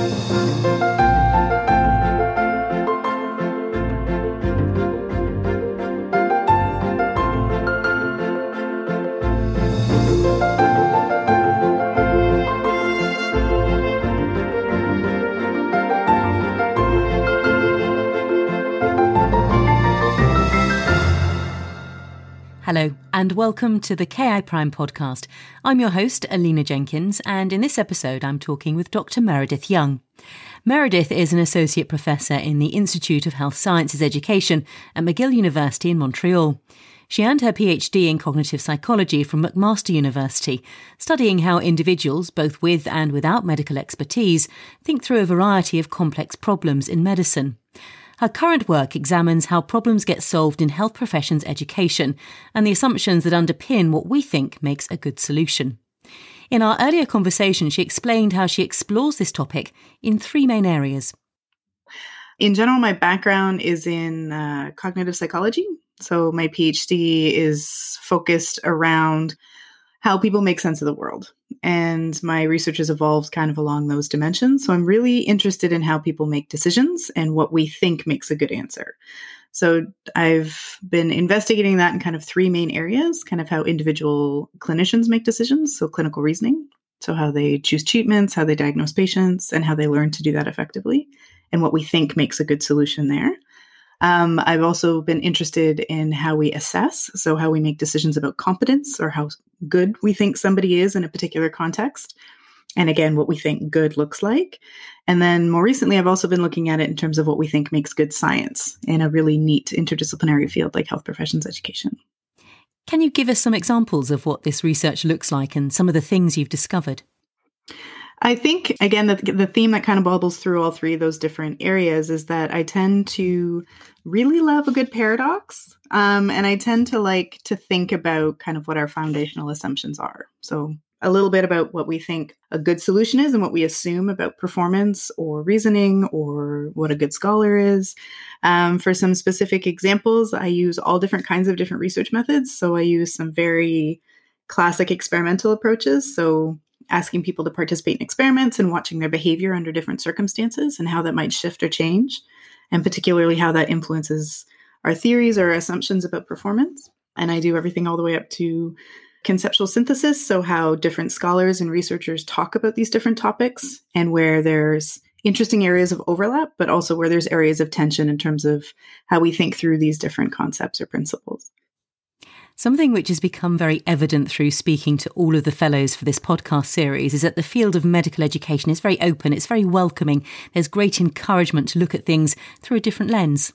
Hello, and welcome to the KI Prime podcast. I'm your host, Alina Jenkins, and in this episode, I'm talking with Dr. Meredith Young. Meredith is an associate professor in the Institute of Health Sciences Education at McGill University in Montreal. She earned her PhD in cognitive psychology from McMaster University, studying how individuals, both with and without medical expertise, think through a variety of complex problems in medicine. Her current work examines how problems get solved in health professions education and the assumptions that underpin what we think makes a good solution. In our earlier conversation, she explained how she explores this topic in three main areas. In general, my background is in uh, cognitive psychology. So, my PhD is focused around how people make sense of the world. And my research has evolved kind of along those dimensions. So I'm really interested in how people make decisions and what we think makes a good answer. So I've been investigating that in kind of three main areas kind of how individual clinicians make decisions. So clinical reasoning, so how they choose treatments, how they diagnose patients, and how they learn to do that effectively, and what we think makes a good solution there. Um, I've also been interested in how we assess, so how we make decisions about competence or how good we think somebody is in a particular context. And again, what we think good looks like. And then more recently, I've also been looking at it in terms of what we think makes good science in a really neat interdisciplinary field like health professions education. Can you give us some examples of what this research looks like and some of the things you've discovered? I think, again, the, the theme that kind of bubbles through all three of those different areas is that I tend to really love a good paradox. Um, and I tend to like to think about kind of what our foundational assumptions are. So, a little bit about what we think a good solution is and what we assume about performance or reasoning or what a good scholar is. Um, for some specific examples, I use all different kinds of different research methods. So, I use some very classic experimental approaches. So, asking people to participate in experiments and watching their behavior under different circumstances and how that might shift or change, and particularly how that influences our theories or our assumptions about performance. And I do everything all the way up to conceptual synthesis, so how different scholars and researchers talk about these different topics and where there's interesting areas of overlap, but also where there's areas of tension in terms of how we think through these different concepts or principles. Something which has become very evident through speaking to all of the fellows for this podcast series is that the field of medical education is very open, it's very welcoming. There's great encouragement to look at things through a different lens.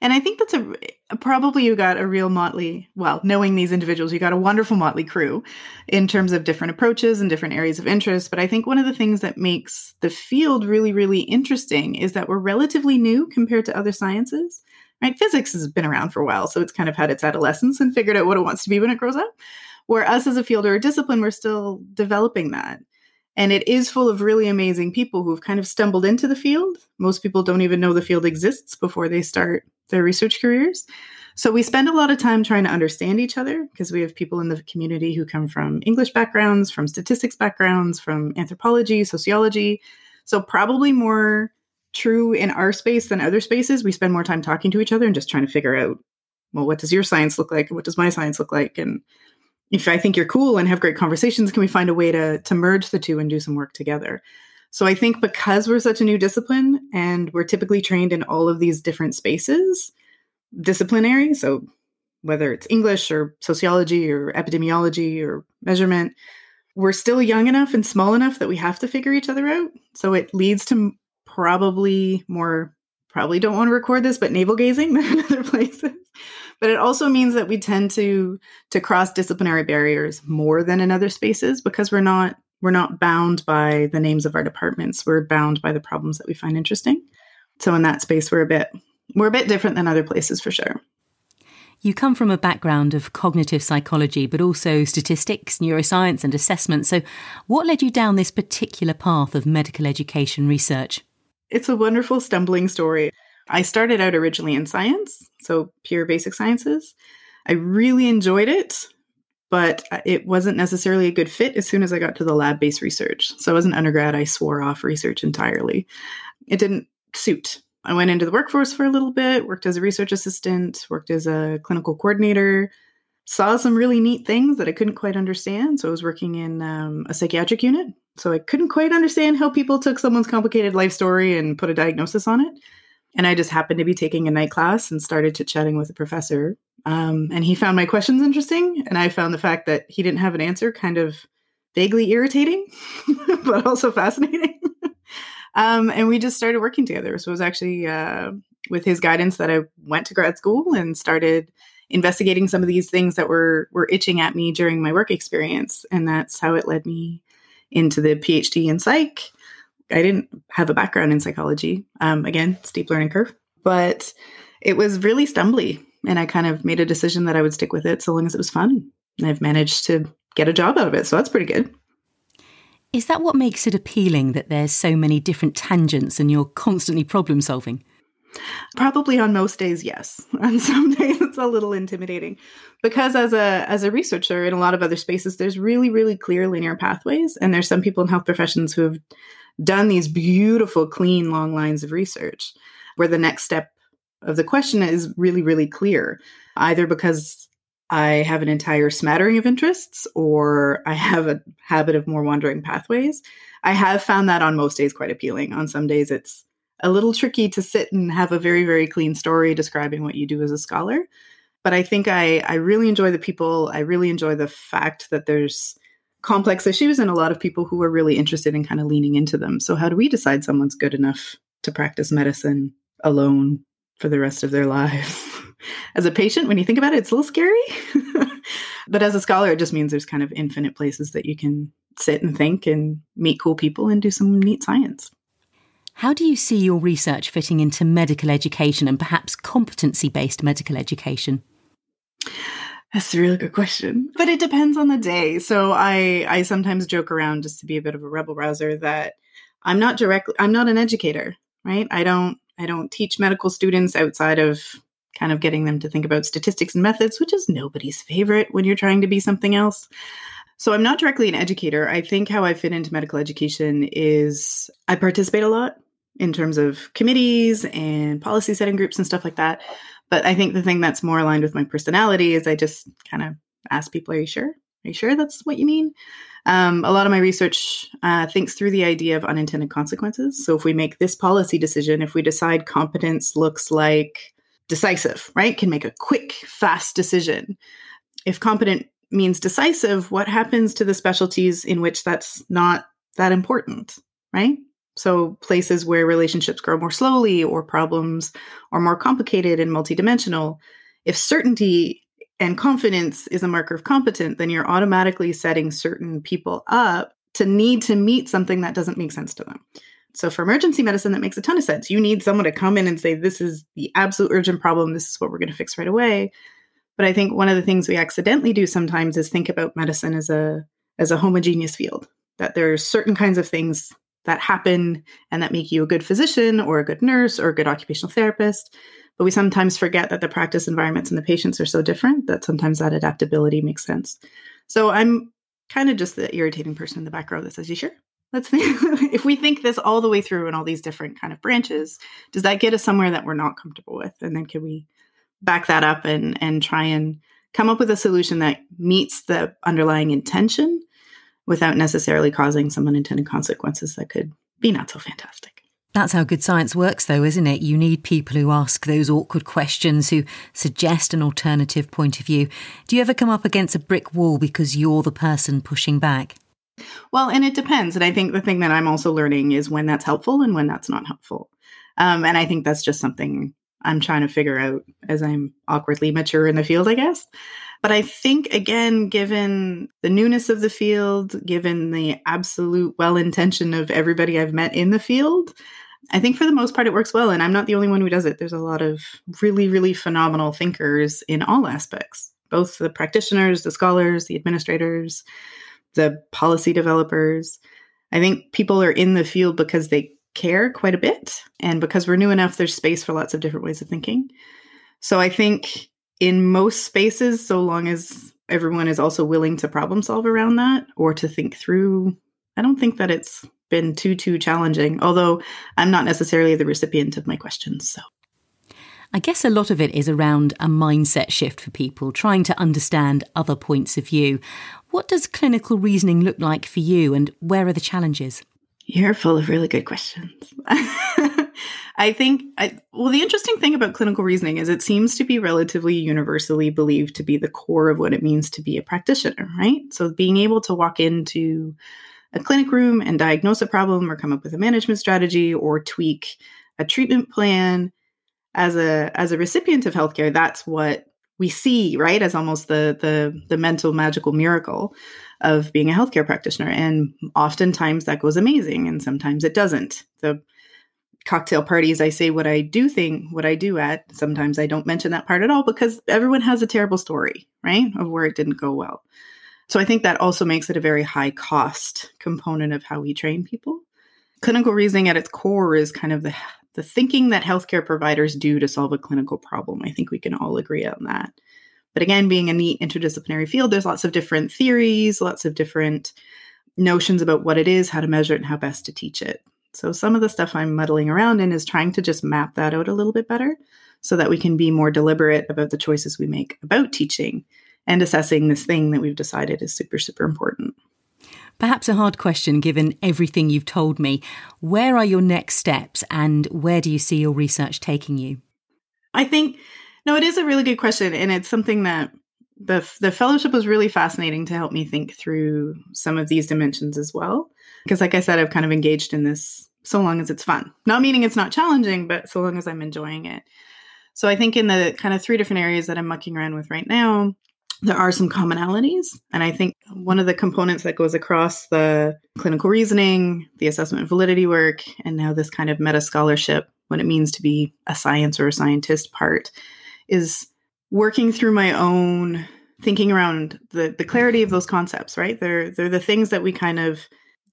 And I think that's a probably you got a real motley, well, knowing these individuals, you got a wonderful motley crew in terms of different approaches and different areas of interest. But I think one of the things that makes the field really, really interesting is that we're relatively new compared to other sciences right? Physics has been around for a while, so it's kind of had its adolescence and figured out what it wants to be when it grows up. Where us as a field or a discipline, we're still developing that. And it is full of really amazing people who've kind of stumbled into the field. Most people don't even know the field exists before they start their research careers. So we spend a lot of time trying to understand each other because we have people in the community who come from English backgrounds, from statistics backgrounds, from anthropology, sociology. So probably more true in our space than other spaces. We spend more time talking to each other and just trying to figure out, well, what does your science look like? What does my science look like? And if I think you're cool and have great conversations, can we find a way to to merge the two and do some work together? So I think because we're such a new discipline and we're typically trained in all of these different spaces, disciplinary, so whether it's English or sociology or epidemiology or measurement, we're still young enough and small enough that we have to figure each other out. So it leads to probably more probably don't want to record this but navel gazing than other places but it also means that we tend to to cross disciplinary barriers more than in other spaces because we're not we're not bound by the names of our departments we're bound by the problems that we find interesting so in that space we're a bit we're a bit different than other places for sure you come from a background of cognitive psychology, but also statistics, neuroscience, and assessment. So, what led you down this particular path of medical education research? It's a wonderful stumbling story. I started out originally in science, so pure basic sciences. I really enjoyed it, but uh, it wasn't necessarily a good fit as soon as I got to the lab based research. So as an undergrad, I swore off research entirely. It didn't suit. I went into the workforce for a little bit, worked as a research assistant, worked as a clinical coordinator, saw some really neat things that I couldn't quite understand. So I was working in um, a psychiatric unit. So I couldn't quite understand how people took someone's complicated life story and put a diagnosis on it. And I just happened to be taking a night class and started to chatting with the professor. Um, and he found my questions interesting. And I found the fact that he didn't have an answer kind of vaguely irritating, but also fascinating. um, and we just started working together. So it was actually uh, with his guidance that I went to grad school and started investigating some of these things that were were itching at me during my work experience. And that's how it led me into the PhD in psych I didn't have a background in psychology. Um, again, steep learning curve, but it was really stumbly. And I kind of made a decision that I would stick with it so long as it was fun. And I've managed to get a job out of it. So that's pretty good. Is that what makes it appealing that there's so many different tangents and you're constantly problem solving? Probably on most days, yes. On some days it's a little intimidating. Because as a as a researcher in a lot of other spaces, there's really, really clear linear pathways. And there's some people in health professions who have done these beautiful, clean, long lines of research where the next step of the question is really, really clear, either because I have an entire smattering of interests or I have a habit of more wandering pathways. I have found that on most days quite appealing. On some days, it's a little tricky to sit and have a very, very clean story describing what you do as a scholar. But I think I, I really enjoy the people. I really enjoy the fact that there's complex issues and a lot of people who are really interested in kind of leaning into them. So, how do we decide someone's good enough to practice medicine alone for the rest of their lives? as a patient, when you think about it, it's a little scary. but as a scholar, it just means there's kind of infinite places that you can sit and think and meet cool people and do some neat science. How do you see your research fitting into medical education and perhaps competency based medical education? That's a really good question. But it depends on the day. So I I sometimes joke around just to be a bit of a rebel rouser that I'm not directly I'm not an educator, right? I don't I don't teach medical students outside of kind of getting them to think about statistics and methods, which is nobody's favorite when you're trying to be something else. So I'm not directly an educator. I think how I fit into medical education is I participate a lot in terms of committees and policy setting groups and stuff like that. But I think the thing that's more aligned with my personality is I just kind of ask people, Are you sure? Are you sure that's what you mean? Um, a lot of my research uh, thinks through the idea of unintended consequences. So if we make this policy decision, if we decide competence looks like decisive, right, can make a quick, fast decision. If competent means decisive, what happens to the specialties in which that's not that important, right? So, places where relationships grow more slowly or problems are more complicated and multidimensional, if certainty and confidence is a marker of competent, then you're automatically setting certain people up to need to meet something that doesn't make sense to them. So, for emergency medicine, that makes a ton of sense. You need someone to come in and say, This is the absolute urgent problem. This is what we're going to fix right away. But I think one of the things we accidentally do sometimes is think about medicine as a as a homogeneous field. That there are certain kinds of things that happen and that make you a good physician or a good nurse or a good occupational therapist. But we sometimes forget that the practice environments and the patients are so different that sometimes that adaptability makes sense. So I'm kind of just the irritating person in the back row that says, You sure? Let's think if we think this all the way through in all these different kind of branches, does that get us somewhere that we're not comfortable with? And then can we back that up and and try and come up with a solution that meets the underlying intention without necessarily causing some unintended consequences that could be not so fantastic. That's how good science works, though, isn't it? You need people who ask those awkward questions, who suggest an alternative point of view. Do you ever come up against a brick wall because you're the person pushing back? Well, and it depends. And I think the thing that I'm also learning is when that's helpful and when that's not helpful. Um, and I think that's just something I'm trying to figure out as I'm awkwardly mature in the field, I guess. But I think, again, given the newness of the field, given the absolute well intention of everybody I've met in the field, I think for the most part it works well. And I'm not the only one who does it. There's a lot of really, really phenomenal thinkers in all aspects, both the practitioners, the scholars, the administrators, the policy developers. I think people are in the field because they care quite a bit. And because we're new enough, there's space for lots of different ways of thinking. So I think in most spaces, so long as everyone is also willing to problem solve around that or to think through. I don't think that it's been too too challenging, although I'm not necessarily the recipient of my questions. So I guess a lot of it is around a mindset shift for people, trying to understand other points of view. What does clinical reasoning look like for you, and where are the challenges? You're full of really good questions. I think, I, well, the interesting thing about clinical reasoning is it seems to be relatively universally believed to be the core of what it means to be a practitioner, right? So being able to walk into a clinic room and diagnose a problem or come up with a management strategy or tweak a treatment plan as a as a recipient of healthcare that's what we see right as almost the the the mental magical miracle of being a healthcare practitioner and oftentimes that goes amazing and sometimes it doesn't the cocktail parties i say what i do think what i do at sometimes i don't mention that part at all because everyone has a terrible story right of where it didn't go well so i think that also makes it a very high cost component of how we train people clinical reasoning at its core is kind of the the thinking that healthcare providers do to solve a clinical problem. I think we can all agree on that. But again, being a neat interdisciplinary field, there's lots of different theories, lots of different notions about what it is, how to measure it, and how best to teach it. So some of the stuff I'm muddling around in is trying to just map that out a little bit better so that we can be more deliberate about the choices we make about teaching and assessing this thing that we've decided is super, super important. Perhaps a hard question given everything you've told me. Where are your next steps and where do you see your research taking you? I think, no, it is a really good question. And it's something that the, the fellowship was really fascinating to help me think through some of these dimensions as well. Because, like I said, I've kind of engaged in this so long as it's fun. Not meaning it's not challenging, but so long as I'm enjoying it. So I think in the kind of three different areas that I'm mucking around with right now, there are some commonalities. And I think one of the components that goes across the clinical reasoning, the assessment validity work, and now this kind of meta scholarship, what it means to be a science or a scientist part, is working through my own thinking around the, the clarity of those concepts, right? They're, they're the things that we kind of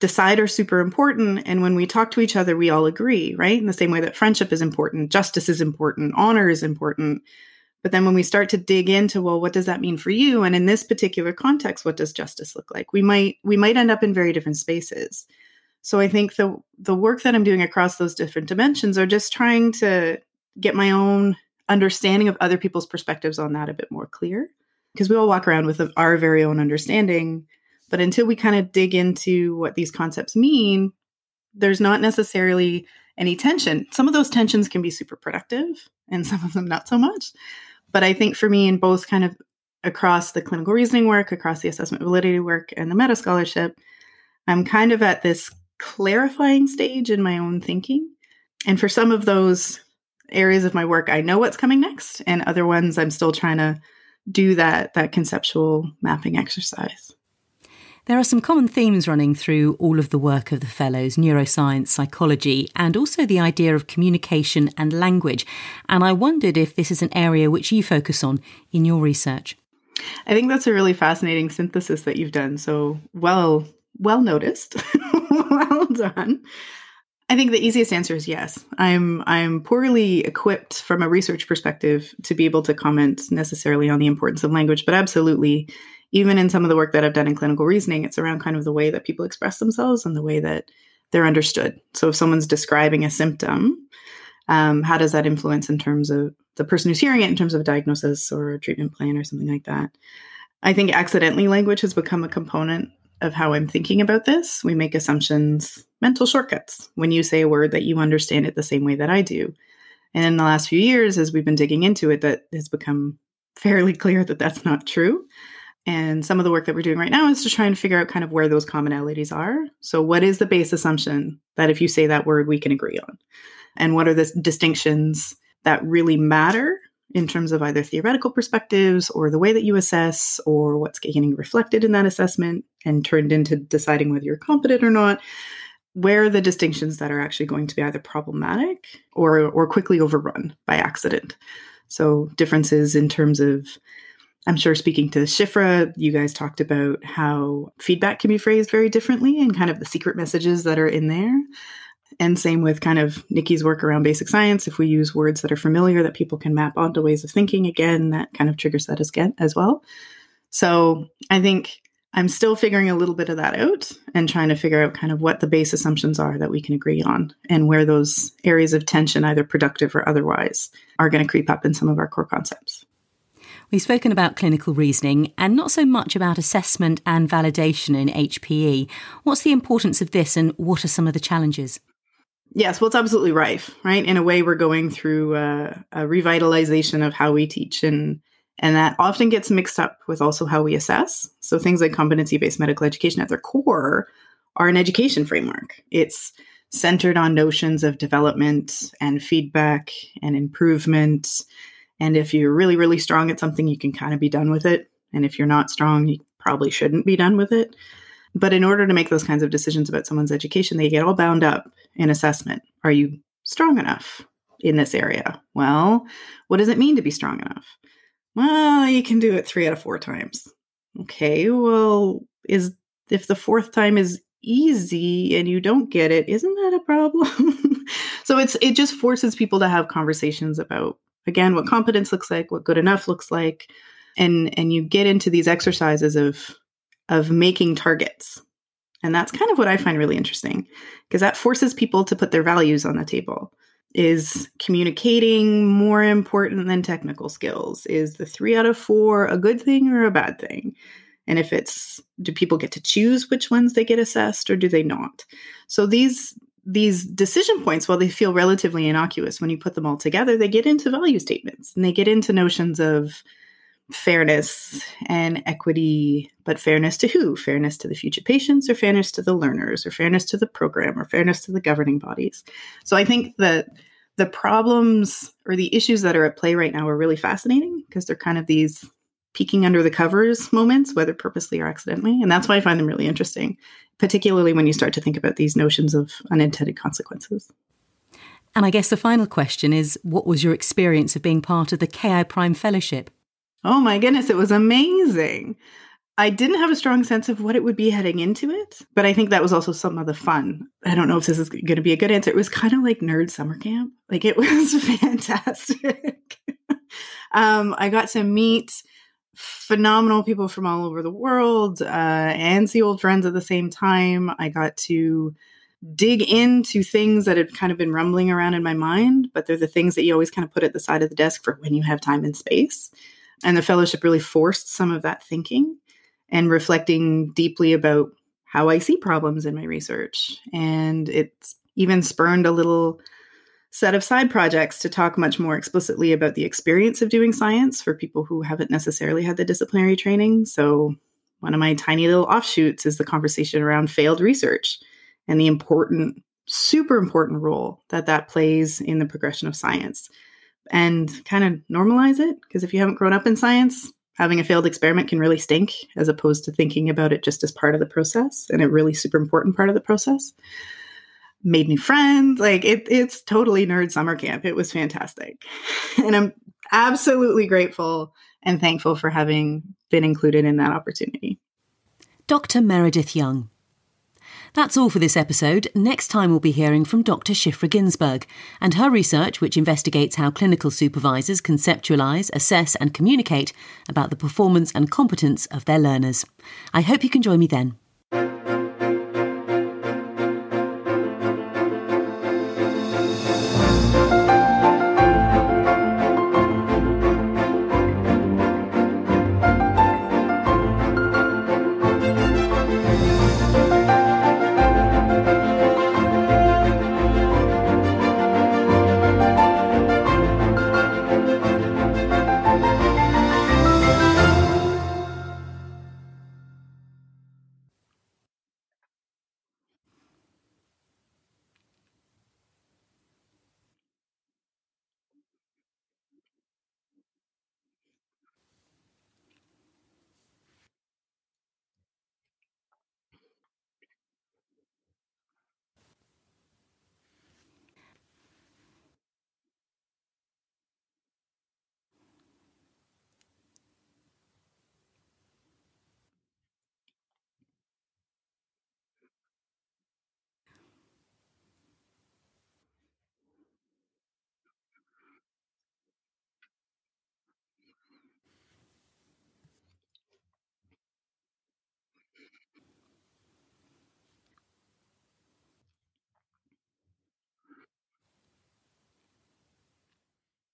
decide are super important. And when we talk to each other, we all agree, right? In the same way that friendship is important, justice is important, honor is important but then when we start to dig into, well, what does that mean for you? And in this particular context, what does justice look like? We might we might end up in very different spaces. So I think the the work that I'm doing across those different dimensions are just trying to get my own understanding of other people's perspectives on that a bit more clear. Because we all walk around with our very own understanding, but until we kind of dig into what these concepts mean, there's not necessarily any tension. Some of those tensions can be super productive and some of them not so much. But I think for me, in both kind of across the clinical reasoning work, across the assessment validity work, and the meta scholarship, I'm kind of at this clarifying stage in my own thinking. And for some of those areas of my work, I know what's coming next, and other ones I'm still trying to do that that conceptual mapping exercise. There are some common themes running through all of the work of the fellows neuroscience, psychology, and also the idea of communication and language. And I wondered if this is an area which you focus on in your research. I think that's a really fascinating synthesis that you've done. So well, well noticed. well done. I think the easiest answer is yes. I'm I'm poorly equipped from a research perspective to be able to comment necessarily on the importance of language, but absolutely even in some of the work that I've done in clinical reasoning, it's around kind of the way that people express themselves and the way that they're understood. So if someone's describing a symptom, um, how does that influence in terms of the person who's hearing it in terms of a diagnosis or a treatment plan or something like that? I think accidentally language has become a component of how I'm thinking about this. We make assumptions, mental shortcuts, when you say a word that you understand it the same way that I do. And in the last few years, as we've been digging into it, that has become fairly clear that that's not true. And some of the work that we're doing right now is to try and figure out kind of where those commonalities are. So, what is the base assumption that if you say that word, we can agree on? And what are the distinctions that really matter in terms of either theoretical perspectives or the way that you assess or what's getting reflected in that assessment and turned into deciding whether you're competent or not? Where are the distinctions that are actually going to be either problematic or, or quickly overrun by accident? So, differences in terms of I'm sure speaking to Shifra, you guys talked about how feedback can be phrased very differently and kind of the secret messages that are in there. And same with kind of Nikki's work around basic science. If we use words that are familiar that people can map onto ways of thinking, again, that kind of triggers that as, as well. So I think I'm still figuring a little bit of that out and trying to figure out kind of what the base assumptions are that we can agree on and where those areas of tension, either productive or otherwise, are going to creep up in some of our core concepts. We've spoken about clinical reasoning and not so much about assessment and validation in HPE. What's the importance of this and what are some of the challenges? Yes, well, it's absolutely rife, right? In a way, we're going through a, a revitalization of how we teach, and and that often gets mixed up with also how we assess. So things like competency-based medical education at their core are an education framework. It's centered on notions of development and feedback and improvement and if you're really, really strong at something, you can kind of be done with it. And if you're not strong, you probably shouldn't be done with it. But in order to make those kinds of decisions about someone's education, they get all bound up in assessment. Are you strong enough in this area? Well, what does it mean to be strong enough? Well, you can do it three out of four times. Okay, well, is if the fourth time is easy and you don't get it, isn't that a problem? so it's it just forces people to have conversations about again what competence looks like what good enough looks like and and you get into these exercises of of making targets. And that's kind of what i find really interesting because that forces people to put their values on the table. Is communicating more important than technical skills? Is the 3 out of 4 a good thing or a bad thing? And if it's do people get to choose which ones they get assessed or do they not? So these these decision points, while they feel relatively innocuous, when you put them all together, they get into value statements and they get into notions of fairness and equity, but fairness to who? Fairness to the future patients, or fairness to the learners, or fairness to the program, or fairness to the governing bodies. So I think that the problems or the issues that are at play right now are really fascinating because they're kind of these peeking under the covers moments, whether purposely or accidentally. And that's why I find them really interesting, particularly when you start to think about these notions of unintended consequences. And I guess the final question is what was your experience of being part of the KI Prime Fellowship? Oh my goodness, it was amazing. I didn't have a strong sense of what it would be heading into it, but I think that was also some of the fun. I don't know if this is going to be a good answer. It was kind of like nerd summer camp. Like it was fantastic. um, I got to meet phenomenal people from all over the world uh, and see old friends at the same time. I got to dig into things that had kind of been rumbling around in my mind, but they're the things that you always kind of put at the side of the desk for when you have time and space. And the fellowship really forced some of that thinking and reflecting deeply about how I see problems in my research. And it's even spurned a little set of side projects to talk much more explicitly about the experience of doing science for people who haven't necessarily had the disciplinary training. So, one of my tiny little offshoots is the conversation around failed research and the important, super important role that that plays in the progression of science and kind of normalize it. Because if you haven't grown up in science, having a failed experiment can really stink as opposed to thinking about it just as part of the process and a really super important part of the process made new friends. Like it, it's totally nerd summer camp. It was fantastic. And I'm absolutely grateful and thankful for having been included in that opportunity. Dr. Meredith Young. That's all for this episode. Next time, we'll be hearing from Dr. Shifra Ginsburg and her research, which investigates how clinical supervisors conceptualise, assess, and communicate about the performance and competence of their learners. I hope you can join me then.